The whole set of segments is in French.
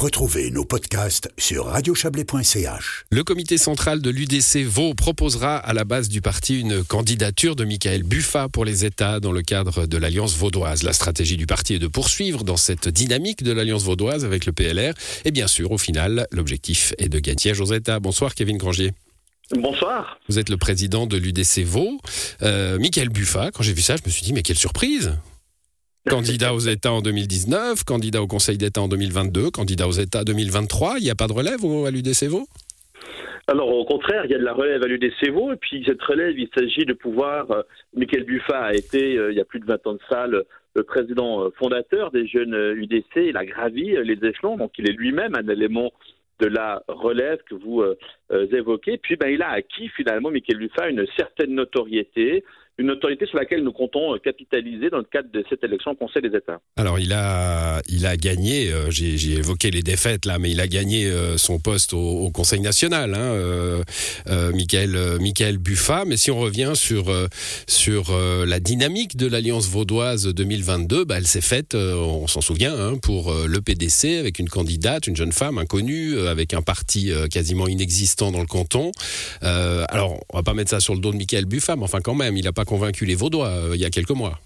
Retrouvez nos podcasts sur radiochablais.ch. Le comité central de l'UDC Vaud proposera à la base du parti une candidature de Michael Buffa pour les États dans le cadre de l'Alliance vaudoise. La stratégie du parti est de poursuivre dans cette dynamique de l'Alliance vaudoise avec le PLR. Et bien sûr, au final, l'objectif est de gagner aux États. Bonsoir Kevin Grangier. Bonsoir. Vous êtes le président de l'UDC Vaud. Euh, Michael Buffa, quand j'ai vu ça, je me suis dit, mais quelle surprise Candidat aux États en 2019, candidat au Conseil d'État en 2022, candidat aux États 2023. Il n'y a pas de relève à l'UDC Vaud alors au contraire, il y a de la relève à l'UDC Vaud, et puis cette relève, il s'agit de pouvoir. Euh, Michael Buffa a été, euh, il y a plus de 20 ans de ça, le, président euh, fondateur des jeunes UDC. Il a gravi les échelons, donc il est lui-même un élément de la relève que vous évoquez. Puis ben, il a acquis finalement, Michael Buffa, une certaine notoriété, une autorité sur laquelle nous comptons euh, capitaliser dans le cadre de cette élection au Conseil des États. Alors il a, il a gagné, euh, j'ai évoqué les défaites là, mais il a gagné euh, son poste au, Conseil national, hein, euh, Michael, Michael Buffa. Mais si on revient sur, sur la dynamique de l'Alliance vaudoise 2022, bah, elle s'est faite, on s'en souvient, hein, pour le PDC avec une candidate, une jeune femme inconnue, avec un parti quasiment inexistant dans le canton. alors on va pas mettre ça sur le dos de Michael Buffa, mais enfin quand même, il n'a pas convaincu les Vaudois euh, il y a quelques mois.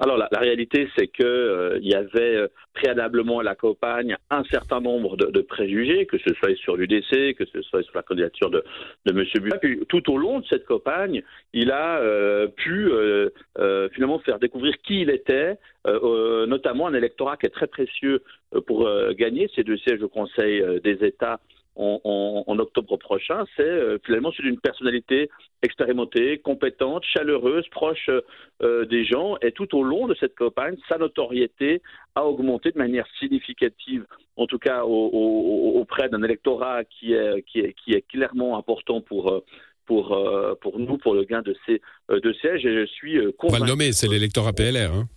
Alors la, réalité, c'est que euh, il y avait euh, préalablement à la campagne un certain nombre de, préjugés, que ce soit sur l'UDC, que ce soit sur la candidature de, de M. Buffet. Puis tout au long de cette campagne, il a pu finalement faire découvrir qui il était, notamment un électorat qui est très précieux pour gagner ces deux sièges au Conseil des États en, octobre prochain, c'est euh, finalement celui d'une personnalité expérimentée, compétente, chaleureuse, proche euh, des gens. Et tout au long de cette campagne, sa notoriété a augmenté de manière significative, en tout cas auprès d'un électorat qui est, qui, est, qui est clairement important pour euh, pour, pour nous, pour le gain de ces deux sièges. Et je suis convaincu. On va le nommer, c'est l'électorat PLR. Hein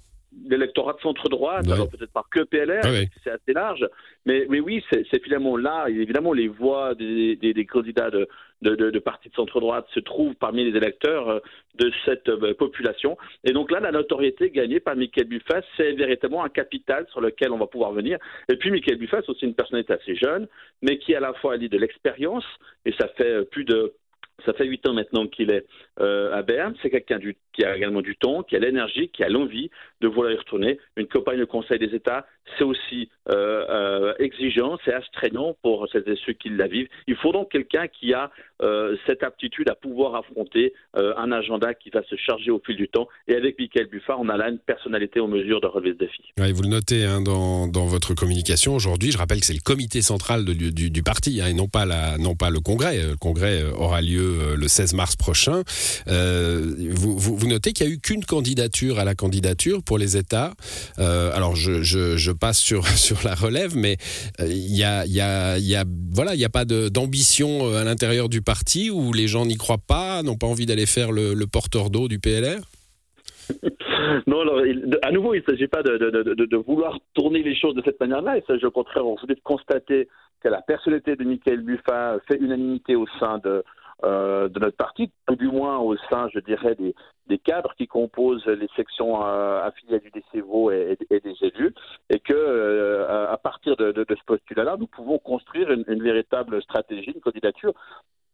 l'électorat de centre droit, alors peut-être pas que PLR, c'est assez large, mais, mais oui, c'est finalement là, évidemment, les voix des, des, candidats de, de, de, partis de centre droite se trouvent parmi les électeurs euh, de cette euh, population. Et donc là, la notoriété gagnée par Michael Buffas, c'est véritablement un capital sur lequel on va pouvoir venir. Et puis Michael Buffas, aussi une personnalité assez jeune, mais qui à la fois a dit de l'expérience, et ça fait euh, plus de ça fait huit ans maintenant qu'il est euh, à Berne. C'est quelqu'un qui a également du temps, qui a l'énergie, qui a l'envie de vouloir y retourner. Une campagne de Conseil des États, c'est aussi euh, euh, exigeant, c'est astreignant pour celles et ceux qui la vivent. Il faut donc quelqu'un qui a cette aptitude à pouvoir affronter un agenda qui va se charger au fil du temps. Et avec Michael Buffard, on a là une personnalité en mesure de relever ce défi. vous le notez hein, dans, votre communication aujourd'hui. Je rappelle que c'est le comité central du, parti hein, et non pas, le congrès. Le congrès aura lieu le 16 mars prochain. Euh, vous, notez qu'il n'y a eu qu'une candidature à la candidature pour les États. Euh, alors je, passe sur, sur la relève, mais il y a, y a, voilà, il n'y a pas d'ambition à l'intérieur du parti où les gens n'y croient pas, n'ont pas envie d'aller faire le, porteur d'eau du PLR non, alors, à nouveau, il ne s'agit pas de, vouloir tourner les choses de cette manière-là. Il s'agit au contraire, on voulait constater que la personnalité de Michael Buffa fait unanimité au sein de, euh, de notre parti, du moins au sein, je dirais, des, cadres qui composent les sections euh, affiliées du DCVO et, des élus, et que euh, à partir de, ce postulat-là, nous pouvons construire une, véritable stratégie, une candidature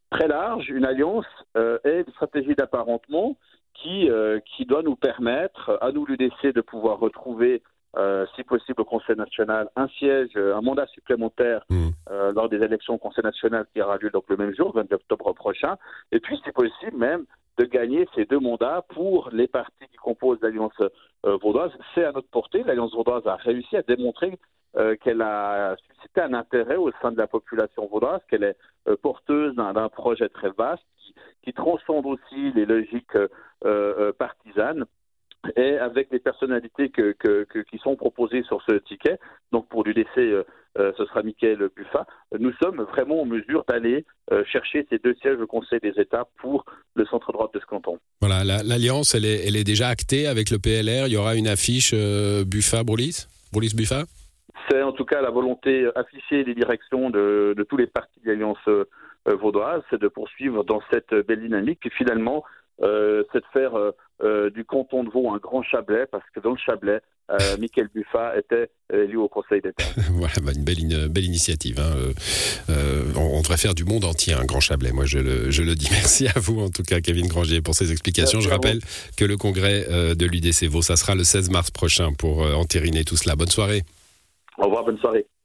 très large, une alliance et une stratégie d'apparentement qui, qui doit nous permettre, à nous l'UDC, de pouvoir retrouver euh, si possible au Conseil national, un siège, un mandat supplémentaire hmm. euh, lors des élections au Conseil national qui aura lieu donc le même jour, 22 octobre prochain, et puis si possible même de gagner ces deux mandats pour les partis qui composent l'Alliance euh, vaudoise. C'est à notre portée. L'Alliance vaudoise a réussi à démontrer qu'elle a suscité un intérêt au sein de la population vaudoise, qu'elle est porteuse d'un projet très vaste qui, qui, transcende aussi les logiques partisanes et avec les personnalités que, qui sont proposées sur ce ticket, donc pour l'UDC, euh, euh, ce sera Michael Buffa, nous sommes vraiment en mesure d'aller euh, chercher ces deux sièges au Conseil des États pour le centre droit de ce canton. Voilà, l'alliance, elle, est, elle est déjà actée avec le PLR. Il y aura une affiche Buffa-Broulis Broulis-Buffa C'est en tout cas la volonté affichée des directions de, de tous les partis de l'Alliance vaudoise, c'est de poursuivre dans cette belle dynamique. Et finalement, c'est de faire du canton de Vaud un grand Chablais, parce que dans le Chablais, euh, Michael Buffa était élu au Conseil d'État. voilà, bah, une, belle, une belle initiative. Hein. Euh, euh, on, devrait faire du monde entier un grand Chablais, moi je le, je le dis. Merci à vous en tout cas, Kevin Grangier, pour ces explications. je rappelle que le congrès de l'UDC Vaud, ça sera le 16 mars prochain pour entériner tout cela. Bonne soirée. Au revoir, bonne soirée.